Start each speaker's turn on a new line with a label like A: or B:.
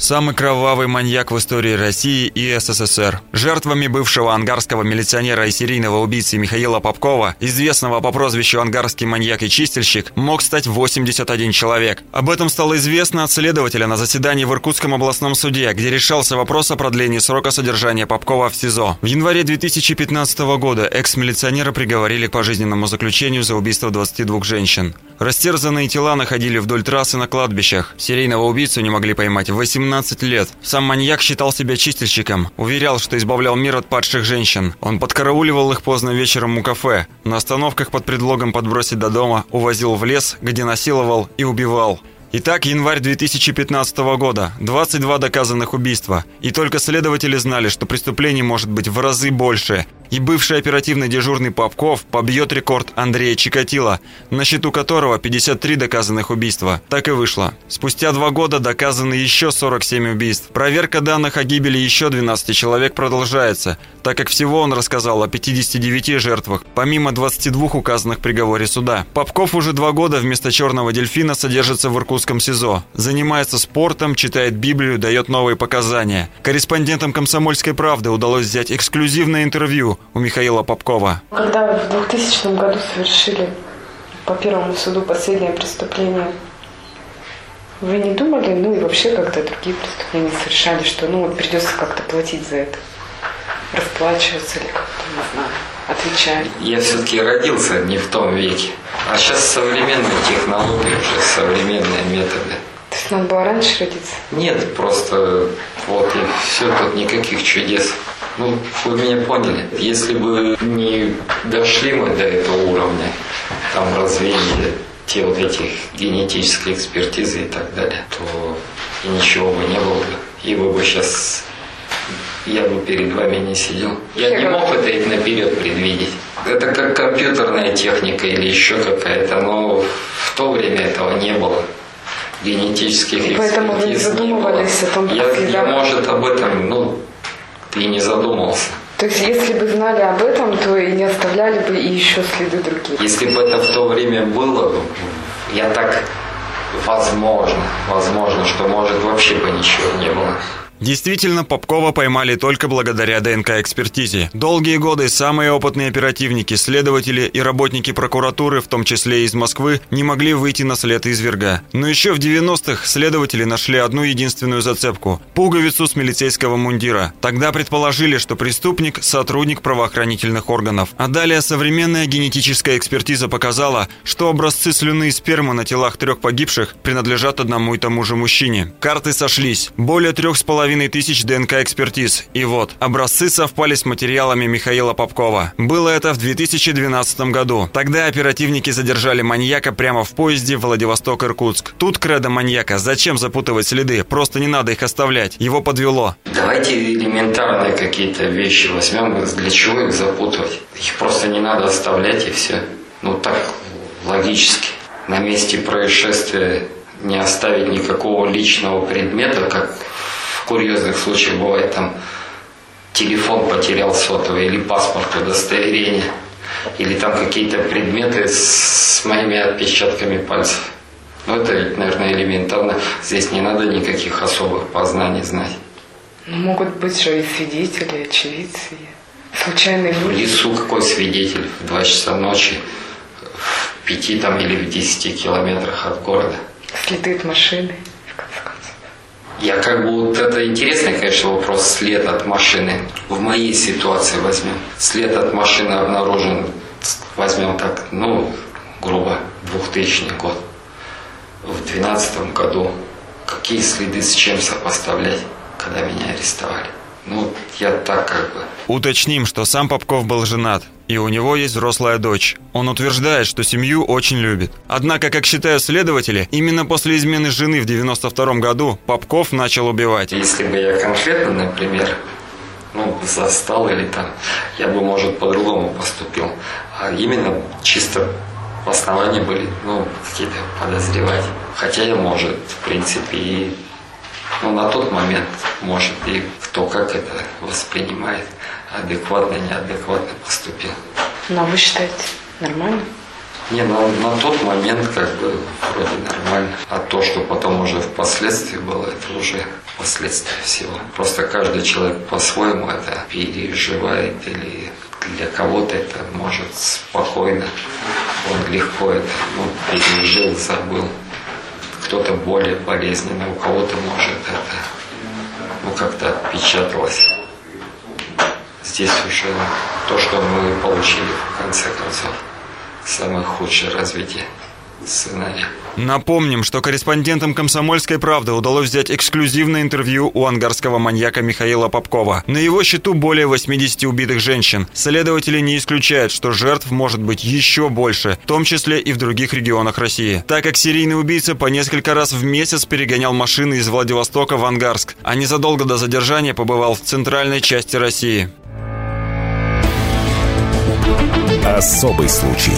A: Самый кровавый маньяк в истории России и СССР. Жертвами бывшего ангарского милиционера и серийного убийцы Михаила Попкова, известного по прозвищу «Ангарский маньяк и чистильщик», мог стать 81 человек. Об этом стало известно от следователя на заседании в Иркутском областном суде, где решался вопрос о продлении срока содержания Попкова в СИЗО. В январе 2015 года экс-милиционера приговорили к пожизненному заключению за убийство 22 женщин. Растерзанные тела находили вдоль трассы на кладбищах. Серийного убийцу не могли поймать 18 лет. Сам маньяк считал себя чистильщиком. Уверял, что избавлял мир от падших женщин. Он подкарауливал их поздно вечером у кафе. На остановках под предлогом подбросить до дома увозил в лес, где насиловал и убивал. Итак, январь 2015 года. 22 доказанных убийства. И только следователи знали, что преступлений может быть в разы больше – и бывший оперативный дежурный Попков побьет рекорд Андрея Чикатила, на счету которого 53 доказанных убийства. Так и вышло. Спустя два года доказаны еще 47 убийств. Проверка данных о гибели еще 12 человек продолжается, так как всего он рассказал о 59 жертвах, помимо 22 указанных в приговоре суда. Попков уже два года вместо «Черного дельфина» содержится в Иркутском СИЗО. Занимается спортом, читает Библию, дает новые показания. Корреспондентам «Комсомольской правды» удалось взять эксклюзивное интервью у Михаила Попкова.
B: Когда в 2000 году совершили по первому суду последнее преступление, вы не думали, ну и вообще когда другие преступления совершали, что ну вот придется как-то платить за это? Расплачиваться или как-то, не знаю, отвечать?
C: Я все-таки родился не в том веке. А сейчас современные технологии, уже современные методы.
B: То есть надо было раньше родиться?
C: Нет, просто вот и все, тут никаких чудес. Ну, вы меня поняли. Если бы не дошли мы до этого уровня, там развеяли те вот эти генетические экспертизы и так далее, то и ничего бы не было бы. И вы бы сейчас я бы перед вами не сидел. Я не мог это наперед предвидеть. Это как компьютерная техника или еще какая-то, но в то время этого не было. Генетических экспертиз
B: Поэтому вы не задумывались о том,
C: я, я, может, об этом, ну, ты не задумался.
B: То есть, если бы знали об этом, то и не оставляли бы и еще следы другие.
C: Если бы это в то время было, я так возможно, возможно, что может вообще бы ничего не было.
A: Действительно, Попкова поймали только благодаря ДНК-экспертизе. Долгие годы самые опытные оперативники, следователи и работники прокуратуры, в том числе из Москвы, не могли выйти на след изверга. Но еще в 90-х следователи нашли одну единственную зацепку – пуговицу с милицейского мундира. Тогда предположили, что преступник – сотрудник правоохранительных органов. А далее современная генетическая экспертиза показала, что образцы слюны и спермы на телах трех погибших принадлежат одному и тому же мужчине. Карты сошлись. Более трех с половиной половиной тысяч ДНК-экспертиз. И вот, образцы совпали с материалами Михаила Попкова. Было это в 2012 году. Тогда оперативники задержали маньяка прямо в поезде Владивосток-Иркутск. Тут кредо маньяка. Зачем запутывать следы? Просто не надо их оставлять. Его подвело.
C: Давайте элементарные какие-то вещи возьмем. Для чего их запутывать? Их просто не надо оставлять и все. Ну так, логически. На месте происшествия не оставить никакого личного предмета, как курьезных случаев бывает там телефон потерял сотовый или паспорт удостоверение или там какие-то предметы с моими отпечатками пальцев. Ну, это ведь, наверное, элементарно. Здесь не надо никаких особых познаний знать.
B: Ну, могут быть же и свидетели, очевидцы, случайные люди.
C: В лесу какой свидетель в 2 часа ночи, в пяти там или в десяти километрах от города.
B: Следы от машины.
C: Я как бы вот это интересный, конечно, вопрос, след от машины. В моей ситуации возьмем. След от машины обнаружен, возьмем так, ну, грубо, 2000 год. В 2012 году какие следы с чем сопоставлять, когда меня арестовали? Ну, я так как бы.
A: Уточним, что сам Попков был женат, и у него есть взрослая дочь. Он утверждает, что семью очень любит. Однако, как считают следователи, именно после измены жены в 92 году Попков начал убивать.
C: Если бы я конкретно, например, ну, застал или там, я бы, может, по-другому поступил. А именно чисто основания были, ну, какие-то подозревать. Хотя я, может, в принципе, и Ну, на тот момент, может, и кто как это воспринимает, адекватно, неадекватно поступил.
B: Но вы считаете, нормально?
C: Не, на, на тот момент как бы вроде нормально. А то, что потом уже впоследствии было, это уже последствия всего. Просто каждый человек по-своему это переживает или для кого-то это может спокойно, он легко это ну, пережил, забыл. Кто-то более болезненно, у кого-то может это ну, как-то отпечаталось. Здесь уже то, что мы получили в конце концов самое худшее развитие сценария.
A: Напомним, что корреспондентам «Комсомольской правды» удалось взять эксклюзивное интервью у ангарского маньяка Михаила Попкова. На его счету более 80 убитых женщин. Следователи не исключают, что жертв может быть еще больше, в том числе и в других регионах России. Так как серийный убийца по несколько раз в месяц перегонял машины из Владивостока в Ангарск, а незадолго до задержания побывал в центральной части России.
D: Особый случай.